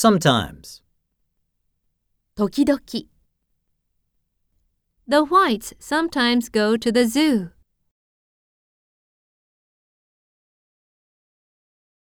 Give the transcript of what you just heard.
Sometimes. 時々 The whites sometimes go to the zoo.